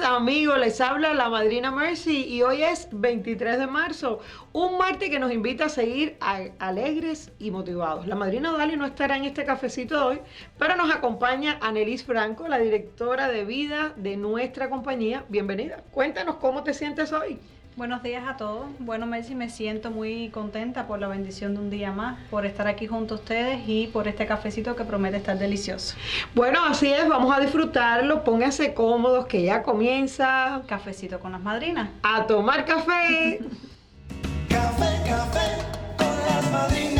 amigos, les habla la madrina Mercy y hoy es 23 de marzo, un martes que nos invita a seguir alegres y motivados. La madrina Dali no estará en este cafecito hoy, pero nos acompaña Anelis Franco, la directora de vida de nuestra compañía. Bienvenida. Cuéntanos cómo te sientes hoy. Buenos días a todos. Bueno, Mercy, me siento muy contenta por la bendición de un día más, por estar aquí junto a ustedes y por este cafecito que promete estar delicioso. Bueno, así es, vamos a disfrutarlo. Pónganse cómodos que ya comienza. Cafecito con las madrinas. A tomar café. café, café con las madrinas.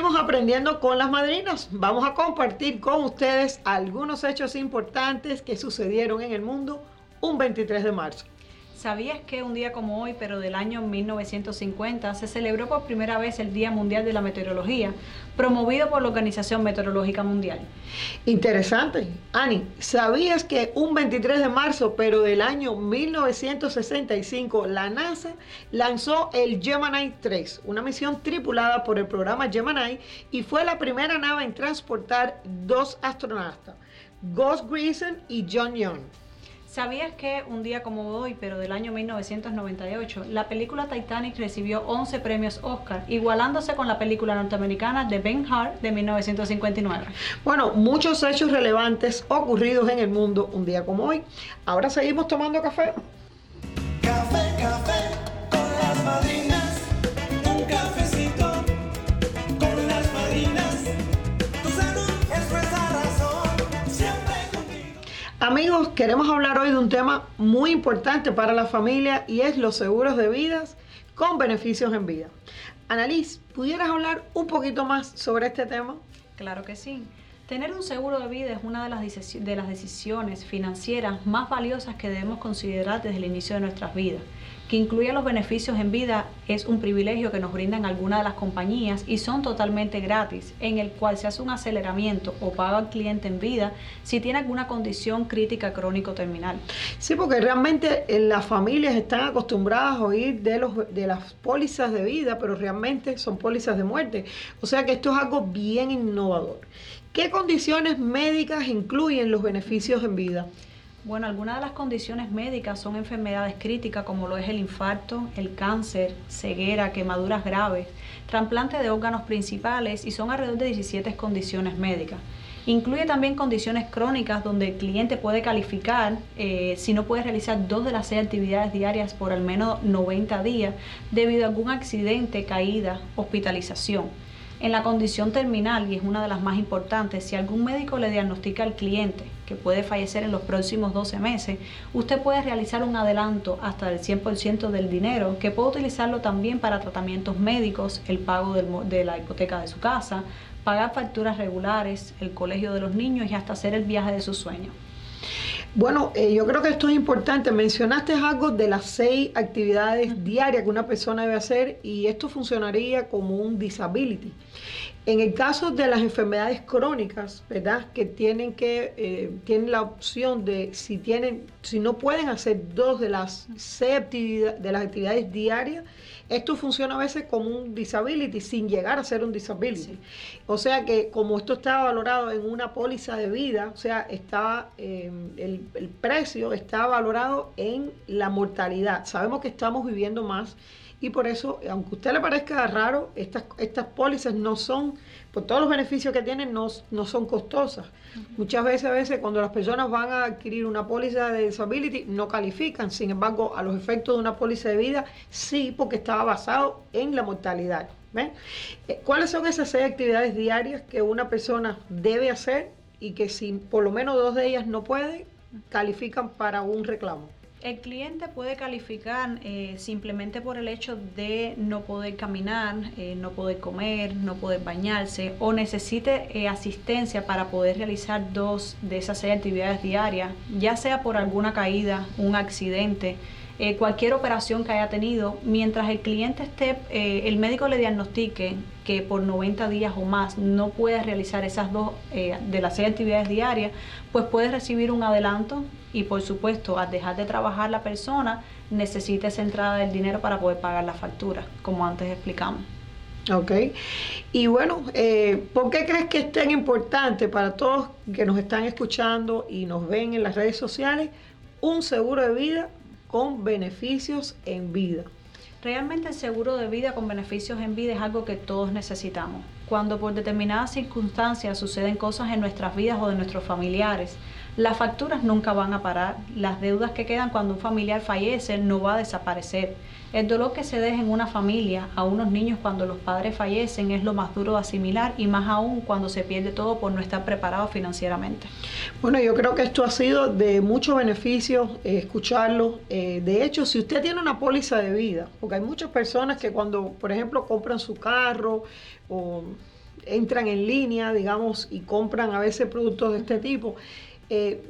Seguimos aprendiendo con las madrinas. Vamos a compartir con ustedes algunos hechos importantes que sucedieron en el mundo un 23 de marzo. ¿Sabías que un día como hoy, pero del año 1950, se celebró por primera vez el Día Mundial de la Meteorología, promovido por la Organización Meteorológica Mundial? Interesante. Ani, ¿sabías que un 23 de marzo, pero del año 1965, la NASA lanzó el Gemini 3, una misión tripulada por el programa Gemini y fue la primera nave en transportar dos astronautas, Gus Grissom y John Young? ¿Sabías que un día como hoy, pero del año 1998, la película Titanic recibió 11 premios Oscar, igualándose con la película norteamericana de Ben Hart de 1959? Bueno, muchos hechos relevantes ocurridos en el mundo un día como hoy. Ahora seguimos tomando café. Café, café con las madrinas. Amigos, queremos hablar hoy de un tema muy importante para la familia y es los seguros de vidas con beneficios en vida. Annalise, ¿pudieras hablar un poquito más sobre este tema? Claro que sí. Tener un seguro de vida es una de las, de las decisiones financieras más valiosas que debemos considerar desde el inicio de nuestras vidas. Que incluya los beneficios en vida es un privilegio que nos brindan algunas de las compañías y son totalmente gratis, en el cual se hace un aceleramiento o paga al cliente en vida si tiene alguna condición crítica crónico terminal. Sí, porque realmente eh, las familias están acostumbradas a oír de, los, de las pólizas de vida, pero realmente son pólizas de muerte. O sea que esto es algo bien innovador. ¿Qué condiciones médicas incluyen los beneficios en vida? Bueno, algunas de las condiciones médicas son enfermedades críticas como lo es el infarto, el cáncer, ceguera, quemaduras graves, trasplante de órganos principales y son alrededor de 17 condiciones médicas. Incluye también condiciones crónicas donde el cliente puede calificar eh, si no puede realizar dos de las seis actividades diarias por al menos 90 días debido a algún accidente, caída, hospitalización. En la condición terminal, y es una de las más importantes, si algún médico le diagnostica al cliente que puede fallecer en los próximos 12 meses, usted puede realizar un adelanto hasta del 100% del dinero, que puede utilizarlo también para tratamientos médicos, el pago del de la hipoteca de su casa, pagar facturas regulares, el colegio de los niños y hasta hacer el viaje de sus sueños. Bueno, eh, yo creo que esto es importante. Mencionaste algo de las seis actividades diarias que una persona debe hacer y esto funcionaría como un disability. En el caso de las enfermedades crónicas, ¿verdad? Que tienen que eh, tienen la opción de si tienen si no pueden hacer dos de las seis de las actividades diarias, esto funciona a veces como un disability sin llegar a ser un disability. Sí. O sea que como esto estaba valorado en una póliza de vida, o sea, estaba eh, el, el precio está valorado en la mortalidad. Sabemos que estamos viviendo más y por eso, aunque a usted le parezca raro, estas, estas pólizas no son, por todos los beneficios que tienen, no, no son costosas. Muchas veces, a veces, cuando las personas van a adquirir una póliza de disability, no califican. Sin embargo, a los efectos de una póliza de vida, sí, porque estaba basado en la mortalidad. ¿ven? Eh, ¿Cuáles son esas seis actividades diarias que una persona debe hacer y que si por lo menos dos de ellas no puede, califican para un reclamo? El cliente puede calificar eh, simplemente por el hecho de no poder caminar, eh, no poder comer, no poder bañarse o necesite eh, asistencia para poder realizar dos de esas seis actividades diarias, ya sea por alguna caída, un accidente, eh, cualquier operación que haya tenido, mientras el cliente esté, eh, el médico le diagnostique que por 90 días o más no puede realizar esas dos eh, de las seis actividades diarias, pues puede recibir un adelanto y por supuesto al dejar de trabajar la persona necesita esa entrada del dinero para poder pagar la factura, como antes explicamos. Ok. Y bueno, ¿por qué crees que es tan importante para todos que nos están escuchando y nos ven en las redes sociales un seguro de vida con beneficios en vida? Realmente el seguro de vida con beneficios en vida es algo que todos necesitamos. Cuando por determinadas circunstancias suceden cosas en nuestras vidas o de nuestros familiares, las facturas nunca van a parar, las deudas que quedan cuando un familiar fallece no va a desaparecer. El dolor que se deja en una familia a unos niños cuando los padres fallecen es lo más duro de asimilar y más aún cuando se pierde todo por no estar preparado financieramente. Bueno, yo creo que esto ha sido de mucho beneficio eh, escucharlo. Eh, de hecho, si usted tiene una póliza de vida, porque hay muchas personas que cuando, por ejemplo, compran su carro o entran en línea, digamos, y compran a veces productos de este tipo, eh,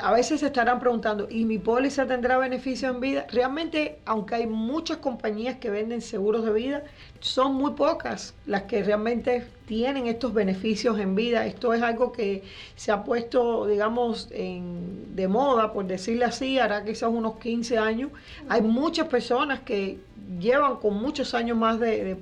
a veces se estarán preguntando, ¿y mi póliza tendrá beneficio en vida? Realmente, aunque hay muchas compañías que venden seguros de vida, son muy pocas las que realmente tienen estos beneficios en vida. Esto es algo que se ha puesto, digamos, en, de moda, por decirle así, hará quizás unos 15 años. Hay muchas personas que llevan con muchos años más de,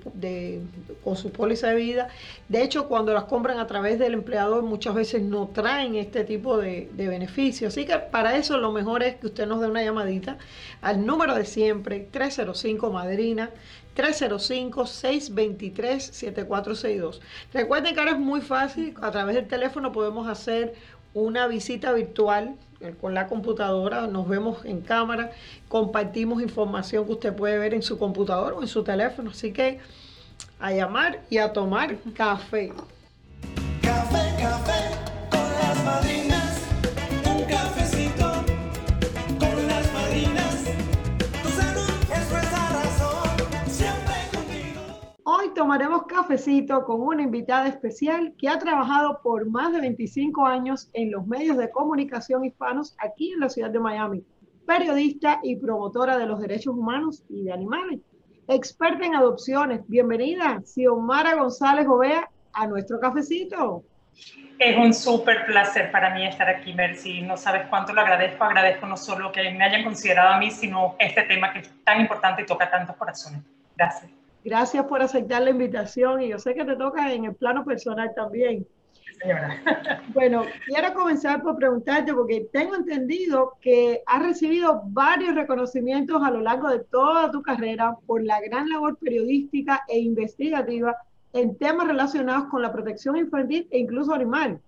con su póliza de vida. De hecho, cuando las compran a través del empleador, muchas veces no traen este tipo de, de beneficios. Así que para eso lo mejor es que usted nos dé una llamadita al número de siempre, 305 Madrina. 305-623-7462. Recuerden que ahora es muy fácil, a través del teléfono podemos hacer una visita virtual con la computadora, nos vemos en cámara, compartimos información que usted puede ver en su computadora o en su teléfono. Así que a llamar y a tomar café. Café, tomaremos cafecito con una invitada especial que ha trabajado por más de 25 años en los medios de comunicación hispanos aquí en la ciudad de Miami, periodista y promotora de los derechos humanos y de animales, experta en adopciones. Bienvenida, Xiomara González Ovea, a nuestro cafecito. Es un súper placer para mí estar aquí, Mercy. No sabes cuánto lo agradezco. Agradezco no solo que me hayan considerado a mí, sino este tema que es tan importante y toca tantos corazones. Gracias. Gracias por aceptar la invitación y yo sé que te toca en el plano personal también. Señora. Bueno, quiero comenzar por preguntarte, porque tengo entendido que has recibido varios reconocimientos a lo largo de toda tu carrera por la gran labor periodística e investigativa en temas relacionados con la protección infantil e incluso animal.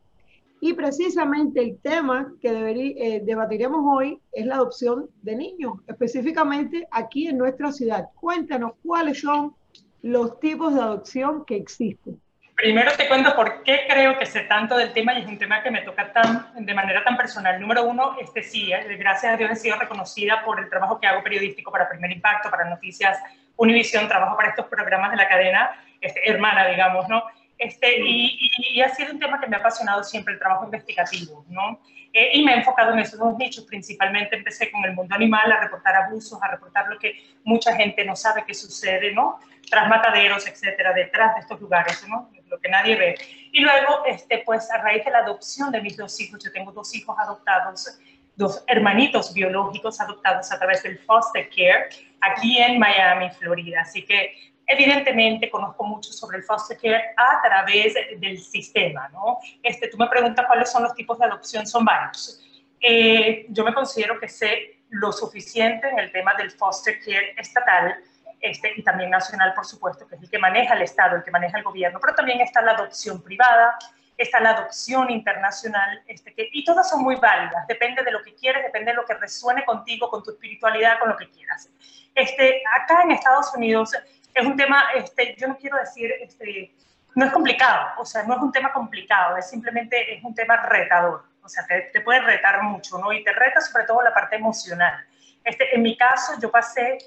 Y precisamente el tema que deberí- eh, debatiremos hoy es la adopción de niños, específicamente aquí en nuestra ciudad. Cuéntanos cuáles son los tipos de adopción que existen. Primero te cuento por qué creo que sé tanto del tema y es un tema que me toca tan, de manera tan personal. Número uno, este sí, eh, gracias a Dios he sido reconocida por el trabajo que hago periodístico para Primer Impacto, para Noticias Univisión, trabajo para estos programas de la cadena este, hermana, digamos, ¿no? Este, y, y- y ha sido un tema que me ha apasionado siempre, el trabajo investigativo, ¿no? Eh, y me he enfocado en esos dos nichos, principalmente empecé con el mundo animal, a reportar abusos, a reportar lo que mucha gente no sabe que sucede, ¿no? Tras mataderos, etcétera, detrás de estos lugares, ¿no? Lo que nadie ve. Y luego, este, pues a raíz de la adopción de mis dos hijos, yo tengo dos hijos adoptados, dos hermanitos biológicos adoptados a través del foster care aquí en Miami, Florida. Así que evidentemente conozco mucho sobre el foster care a través del sistema, ¿no? Este, tú me preguntas cuáles son los tipos de adopción, son varios. Eh, yo me considero que sé lo suficiente en el tema del foster care estatal este, y también nacional, por supuesto, que es el que maneja el Estado, el que maneja el gobierno, pero también está la adopción privada, está la adopción internacional, este, que, y todas son muy válidas, depende de lo que quieres, depende de lo que resuene contigo, con tu espiritualidad, con lo que quieras. Este, acá en Estados Unidos es un tema, este, yo no quiero decir, este, no es complicado, o sea, no es un tema complicado, es simplemente es un tema retador, o sea, te, te puede retar mucho, ¿no? Y te reta sobre todo la parte emocional. Este, en mi caso, yo pasé,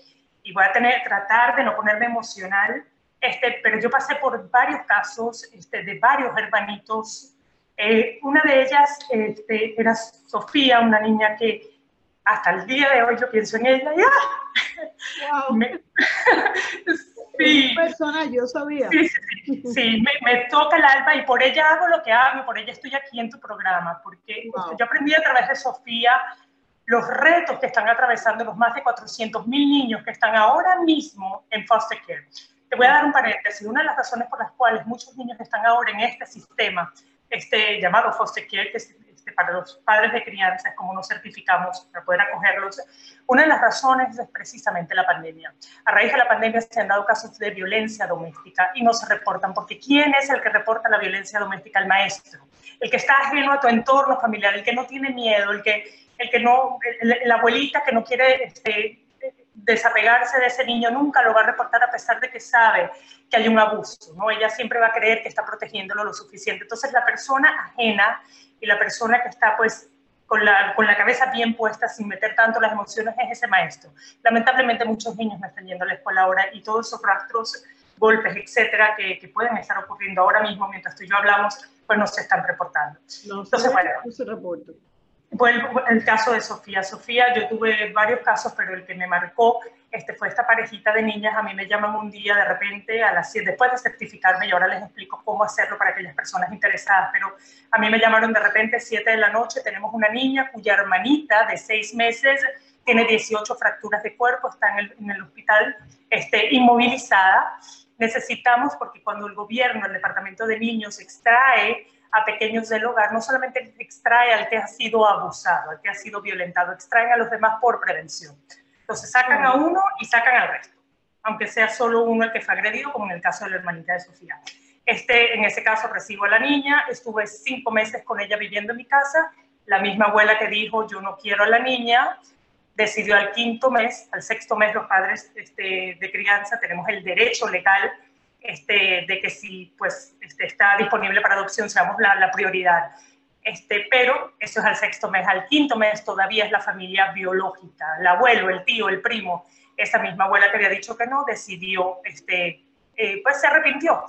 y voy a tener, tratar de no ponerme emocional, este, pero yo pasé por varios casos este, de varios hermanitos. Eh, una de ellas este, era Sofía, una niña que hasta el día de hoy yo pienso en ella y ¡ah! Wow, Me- sí, personal, yo sabía. sí, sí, sí, sí, me, me toca el alma y por ella hago lo que hago por ella estoy aquí en tu programa, porque Wow. yo aprendí a través de Sofía los retos que están atravesando los más de 400 mil niños que están ahora mismo en foster care. Te voy a dar un paréntesis. Una de las razones por las cuales muchos niños están ahora en este sistema este, llamado foster care, que este, para los padres de crianza, es como nos certificamos para poder acogerlos. Una de las razones es precisamente la pandemia. A raíz de la pandemia se han dado casos de violencia doméstica y no se reportan, porque ¿quién es el que reporta la violencia doméstica? El maestro. El que está ajeno a tu entorno familiar, el que no tiene miedo, el que, el que no, la abuelita que no quiere este, desapegarse de ese niño nunca lo va a reportar a pesar de que sabe que hay un abuso, ¿no? Ella siempre va a creer que está protegiéndolo lo suficiente. Entonces la persona ajena y la persona que está pues con la, con la cabeza bien puesta sin meter tanto las emociones es ese maestro. Lamentablemente muchos niños no están yendo a la escuela ahora y todos esos rastros, golpes, etcétera, que, que pueden estar ocurriendo ahora mismo mientras tú y yo hablamos, pues no se están reportando. No, Entonces, bueno, no se reporta. El, el caso de Sofía. Sofía, yo tuve varios casos, pero el que me marcó este, fue esta parejita de niñas. A mí me llaman un día de repente, a las 7, después de certificarme, y ahora les explico cómo hacerlo para aquellas personas interesadas, pero a mí me llamaron de repente 7 de la noche. Tenemos una niña cuya hermanita de 6 meses tiene 18 fracturas de cuerpo, está en el, en el hospital este, inmovilizada. Necesitamos, porque cuando el gobierno, el departamento de niños, extrae a pequeños del hogar, no solamente extrae al que ha sido abusado, al que ha sido violentado, extraen a los demás por prevención. Entonces sacan a uno y sacan al resto, aunque sea solo uno el que fue agredido, como en el caso de la hermanita de Sofía. Este, en ese caso recibo a la niña, estuve cinco meses con ella viviendo en mi casa, la misma abuela que dijo yo no quiero a la niña, decidió al quinto mes, al sexto mes los padres este, de crianza tenemos el derecho legal este, de que si pues, este, está disponible para adopción seamos la, la prioridad. Este, pero eso es al sexto mes. Al quinto mes todavía es la familia biológica, el abuelo, el tío, el primo. Esa misma abuela que había dicho que no, decidió, este, eh, pues se arrepintió.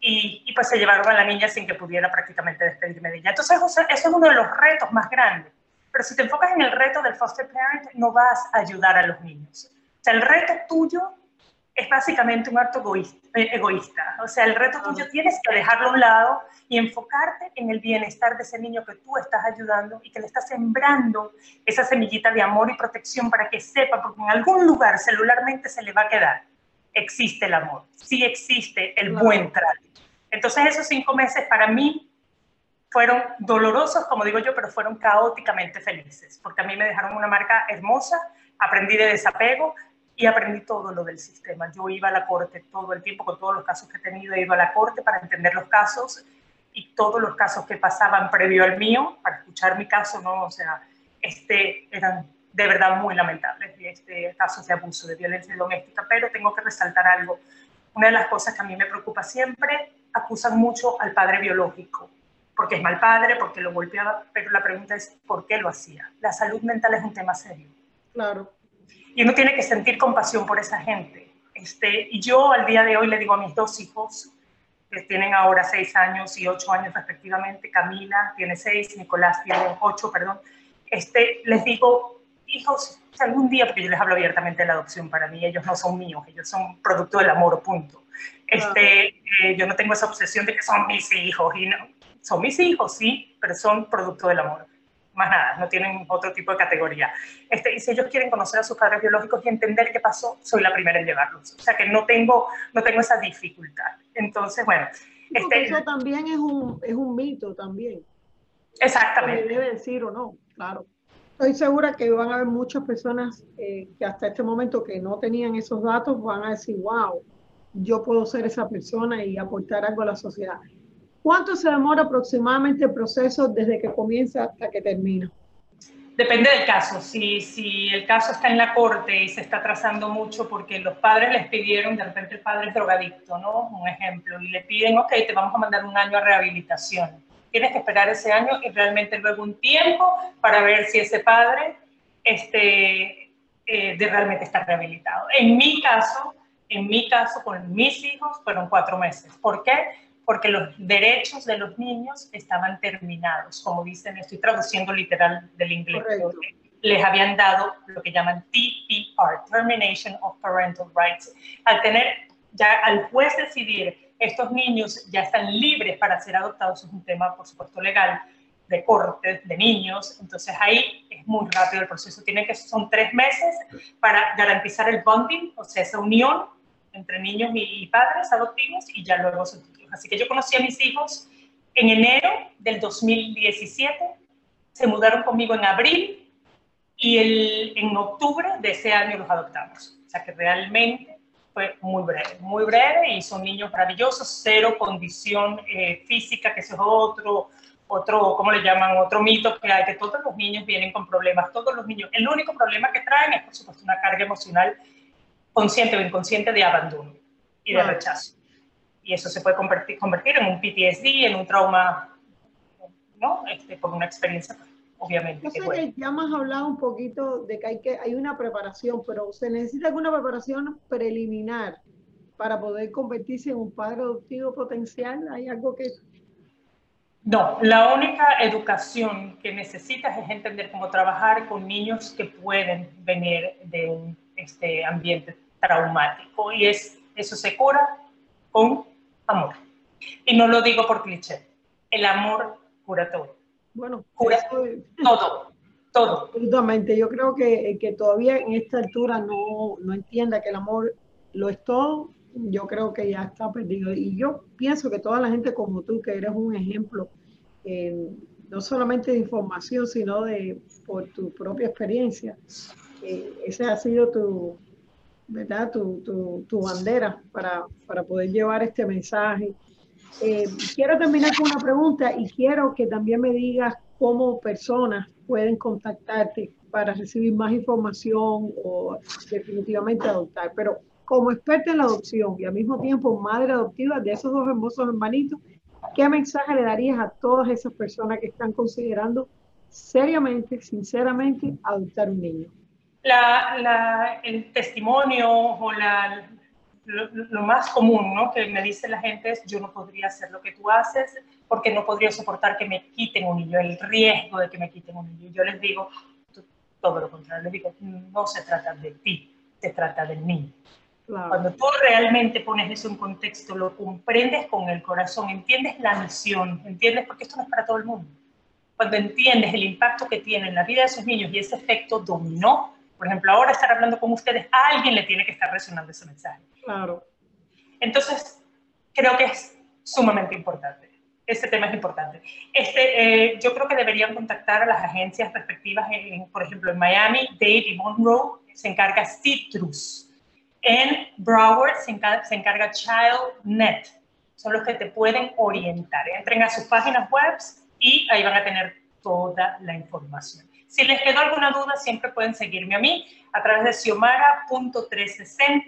Y, y, pues se llevaron a la niña sin que pudiera prácticamente despedirme de ella. Entonces, eso es uno de los retos más grandes. Pero si te enfocas en el reto del foster parent, no vas a ayudar a los niños. O sea, el reto tuyo es básicamente un acto egoísta, eh, egoísta. O sea, el reto tuyo tienes que dejarlo a un lado y enfocarte en el bienestar de ese niño que tú estás ayudando y que le estás sembrando esa semillita de amor y protección para que sepa, porque en algún lugar celularmente se le va a quedar. Existe el amor, sí existe el buen trato. Entonces esos cinco meses para mí fueron dolorosos, como digo yo, pero fueron caóticamente felices, porque a mí me dejaron una marca hermosa, aprendí de desapego, y aprendí todo lo del sistema. Yo iba a la corte todo el tiempo, con todos los casos que he tenido, he ido a la corte para entender los casos y todos los casos que pasaban previo al mío, para escuchar mi caso, ¿no? O sea, este, eran de verdad muy lamentables, este, casos de abuso, de violencia doméstica, pero tengo que resaltar algo. Una de las cosas que a mí me preocupa siempre, acusan mucho al padre biológico, porque es mal padre, porque lo golpeaba, pero la pregunta es, ¿por qué lo hacía? La salud mental es un tema serio. Claro. Y uno tiene que sentir compasión por esa gente. Este, y yo al día de hoy le digo a mis dos hijos, que tienen ahora seis años y ocho años respectivamente, Camila tiene seis, Nicolás tiene ocho, perdón, este, les digo, hijos, algún día, porque yo les hablo abiertamente de la adopción, para mí ellos no son míos, ellos son producto del amor, punto. Este, eh, yo no tengo esa obsesión de que son mis hijos, y no, son mis hijos, sí, pero son producto del amor más nada, no tienen otro tipo de categoría. Este, y si ellos quieren conocer a sus padres biológicos y entender qué pasó, soy la primera en llevarlos. O sea que no tengo, no tengo esa dificultad. Entonces, bueno. Este, eso también es un, es un mito también. Exactamente. debe decir o no, claro. Estoy segura que van a haber muchas personas eh, que hasta este momento que no tenían esos datos van a decir, wow, yo puedo ser esa persona y aportar algo a la sociedad. ¿Cuánto se demora aproximadamente el proceso desde que comienza hasta que termina? Depende del caso. Si, si el caso está en la corte y se está trazando mucho porque los padres les pidieron, de repente el padre es drogadicto, ¿no? Un ejemplo, y le piden, ok, te vamos a mandar un año a rehabilitación. Tienes que esperar ese año y realmente luego un tiempo para ver si ese padre este, eh, de realmente está rehabilitado. En mi caso, en mi caso, con mis hijos, fueron cuatro meses. ¿Por qué? Porque los derechos de los niños estaban terminados, como dicen, estoy traduciendo literal del inglés. Correcto. Les habían dado lo que llaman TPR, Termination of Parental Rights. Al tener ya al juez decidir, estos niños ya están libres para ser adoptados, es un tema, por supuesto, legal, de cortes de niños, entonces ahí es muy rápido el proceso. Tiene que, son tres meses para garantizar el bonding, o sea, esa unión entre niños y, padres adoptivos y ya luego sus hijos. Así que yo conocí a mis hijos en enero del 2017, se mudaron conmigo en abril y el, en octubre de ese año los adoptamos. O sea que realmente fue muy breve, muy breve y son niños maravillosos, cero condición eh, física, que eso es otro, otro, ¿cómo le llaman? Otro mito que hay, que todos los niños vienen con problemas, todos los niños. El único problema que traen es, por supuesto, una carga emocional consciente o inconsciente de abandono y de rechazo. Y eso se puede convertir, convertir en un PTSD, en un trauma, ¿no? Este, una experiencia, obviamente. Yo sé que, ya hemos hablado un poquito de que hay, que hay una preparación, pero se necesita alguna preparación preliminar para poder convertirse en un padre adoptivo potencial. ¿Hay algo que no, la única educación que necesitas es entender cómo trabajar con niños que pueden venir de un este, ambiente traumático y es, eso se cura con amor. Y no lo digo por cliché, el amor cura todo. Bueno, cura todo, todo. Absolutamente, yo creo que, que todavía en esta altura no, no entienda que el amor lo es todo, yo creo que ya está perdido. Y yo pienso que toda la gente como tú, que eres un ejemplo, eh, no solamente de información, sino de por tu propia experiencia, eh, esa ha sido tu, ¿verdad? Tu, tu, tu bandera para, para, poder llevar este mensaje. Eh, quiero terminar con una pregunta y quiero que también me digas cómo personas pueden contactarte para recibir más información o definitivamente adoptar. Pero como experta en la adopción y al mismo tiempo madre adoptiva de esos dos hermosos hermanitos, ¿qué mensaje le darías a todas esas personas que están considerando seriamente, sinceramente, adoptar un niño? La, el testimonio o la, lo, más común ¿no? que me dice la gente es yo no podría hacer lo que tú haces porque no podría soportar que me quiten un niño, el riesgo de que me quiten un niño. Yo les digo todo lo contrario, les digo, no se trata de ti, se trata del niño. Cuando tú realmente pones eso en contexto, lo comprendes con el corazón, entiendes la misión, entiendes, porque esto no es para todo el mundo. Cuando entiendes el impacto que tiene en la vida de esos niños y ese efecto dominó, por ejemplo, ahora estar hablando con ustedes, a alguien le tiene que estar resonando ese mensaje. Claro. Entonces, creo que es sumamente importante. Este tema es importante. Este, eh, yo creo que deberían contactar a las agencias respectivas, en, por ejemplo, en Miami, Dave y Monroe se encarga Citrus en Broward se encarga, ChildNet. Son los que te pueden orientar. Entren a sus páginas web y ahí van a tener toda la información. Si les quedó alguna duda, siempre pueden seguirme a mí a través de xiomara.360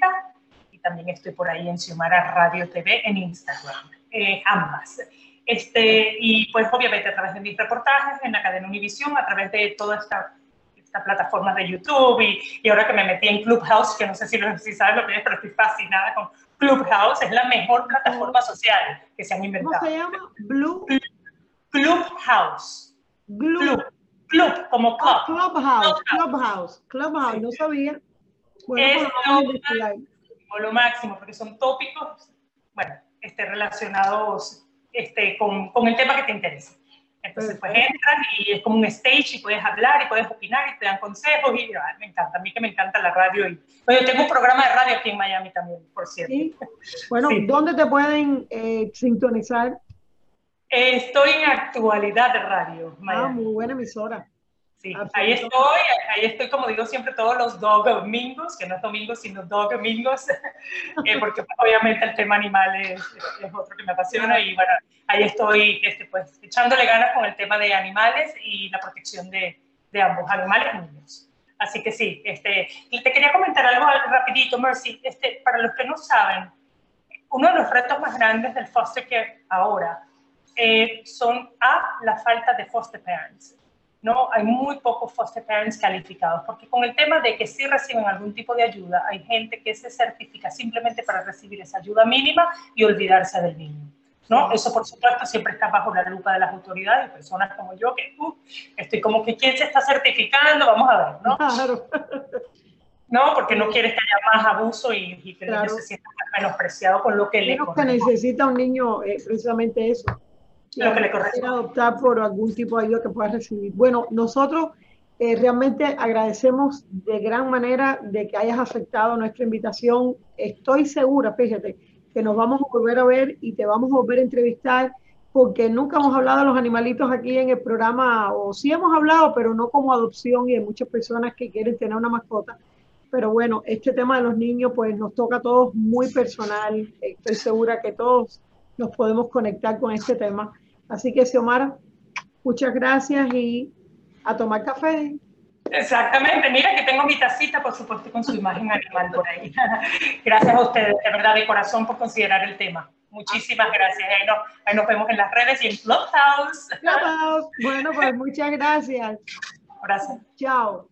y también estoy por ahí en Xiomara Radio TV en Instagram, eh, ambas. Este, y pues obviamente a través de mis reportajes en la cadena Univisión, a través de toda esta esta plataforma de YouTube y, y, ahora que me metí en Clubhouse, que no sé si, lo, si lo que es, pero estoy fascinada con Clubhouse, es la mejor plataforma social que se han inventado. ¿Cómo se llama? Blue. Clubhouse. Blue. Club. Club, como club. Oh, Clubhouse, Clubhouse, Clubhouse, no sabía. Bueno, es lo, lo, máximo, porque son tópicos, bueno, este, relacionados este, con, con el tema que te interesa. Entonces, pues entran y es como un stage y puedes hablar y puedes opinar y te dan consejos y me encanta, a mí que me encanta la radio. Y, bueno, tengo un programa de radio aquí en Miami también, por cierto. ¿Sí? Bueno, ¿dónde te pueden eh, sintonizar? Estoy en Actualidad de Radio, ah, Miami. Ah, muy buena emisora. Sí, ahí estoy, ahí estoy, como digo siempre, todos los domingos, que no es domingos, sino domingos, eh, porque obviamente el tema animal es, es, otro que me apasiona y bueno, ahí estoy este, pues, echándole ganas con el tema de animales y la protección de, de ambos, animales y niños. Así que sí, este, te quería comentar algo rapidito, Mercy, este, para los que no saben, uno de los retos más grandes del foster care ahora eh, son A, la falta de foster parents ¿no? Hay muy pocos foster parents calificados, porque con el tema de que sí reciben algún tipo de ayuda, hay gente que se certifica simplemente para recibir esa ayuda mínima y olvidarse del niño. ¿no? Eso, por supuesto, siempre está bajo la lupa de las autoridades, personas como yo, que uh, estoy como que, ¿quién se está certificando? Vamos a ver, ¿no? Claro. No, porque no quieres que haya más abuso y, y que el niño se sienta menospreciado con lo que le que necesita un niño es precisamente eso lo que le corresponde. adoptar por algún tipo de ayuda que pueda recibir. Bueno, nosotros Eh, realmente agradecemos de gran manera de que hayas aceptado nuestra invitación. Estoy segura, fíjate, que nos vamos a volver a ver y te vamos a volver a entrevistar porque nunca hemos hablado de los animalitos aquí en el programa, o sí hemos hablado, pero no como adopción y hay muchas personas que quieren tener una mascota. Pero bueno, este tema de los niños pues nos toca a todos muy personal. Estoy segura que todos nos podemos conectar con este tema. Así que, Xiomara, muchas gracias y a tomar café. Exactamente, mira que tengo mi tacita, por supuesto, con su imagen animal por ahí. Gracias a ustedes, de verdad, de corazón, por considerar el tema. Muchísimas gracias. Ahí nos, ahí nos vemos en las redes y en Clubhouse. Clubhouse. Bueno, pues muchas gracias. Gracias. Chao.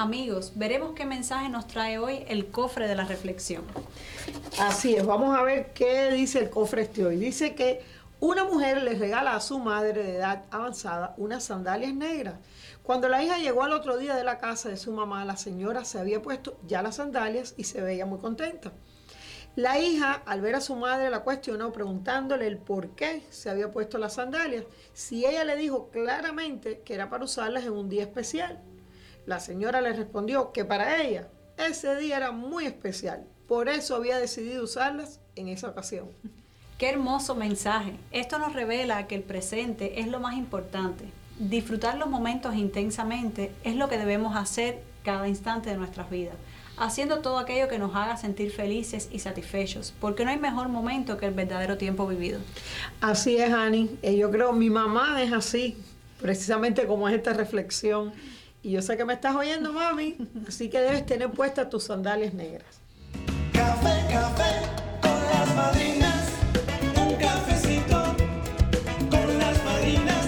Amigos, veremos qué mensaje nos trae hoy el cofre de la reflexión. Así es, vamos a ver qué dice el cofre este hoy. Dice que una mujer le regala a su madre de edad avanzada unas sandalias negras. Cuando la hija llegó al otro día de la casa de su mamá, la señora se había puesto ya las sandalias y se veía muy contenta. La hija, al ver a su madre, la cuestionó preguntándole el por qué se había puesto las sandalias, si ella le dijo claramente que era para usarlas en un día especial. La señora le respondió que para ella ese día era muy especial, por eso había decidido usarlas en esa ocasión. Qué hermoso mensaje. Esto nos revela que el presente es lo más importante. Disfrutar los momentos intensamente es lo que debemos hacer cada instante de nuestras vidas, haciendo todo aquello que nos haga sentir felices y satisfechos, porque no hay mejor momento que el verdadero tiempo vivido. Así es, Ani. Eh, Yo creo mi mamá es así, precisamente como es esta reflexión. Y yo sé que me estás oyendo, mami, así que debes tener puestas tus sandalias negras. Café, café con las madrinas. Un cafecito con las madrinas.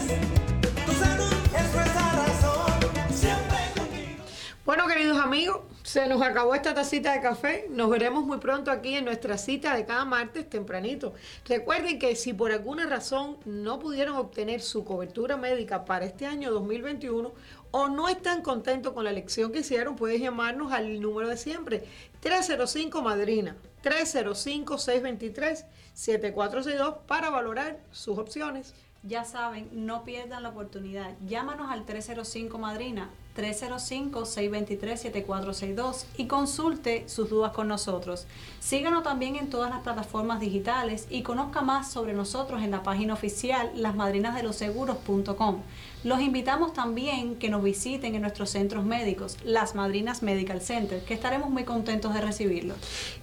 Tu salud es nuestra razón. Siempre contigo. Bueno, queridos amigos, se nos acabó esta tacita de café. Nos veremos muy pronto aquí en nuestra cita de cada martes tempranito. Recuerden que si por alguna razón no pudieron obtener su cobertura médica para este año 2021 o no están contentos con la elección que hicieron, puedes llamarnos al número de siempre, 305 Madrina, 305-623-7462 para valorar sus opciones. Ya saben, no pierdan la oportunidad. Llámanos al 305 Madrina, 305-623-7462 y consulte sus dudas con nosotros. Síganos también en todas las plataformas digitales y conozca más sobre nosotros en la página oficial lasmadrinasdeloseguros.com. Los invitamos también que nos visiten en nuestros centros médicos, Las Madrinas Medical Center, que estaremos muy contentos de recibirlos.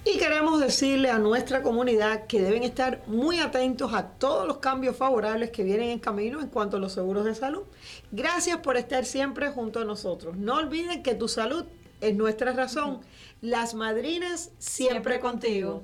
Y queremos decirle a nuestra comunidad que deben estar muy atentos a todos los cambios favorables que vienen en camino en cuanto a los seguros de salud. Gracias por estar siempre junto a nosotros. No olviden que tu salud es nuestra razón. Las madrinas siempre, contigo.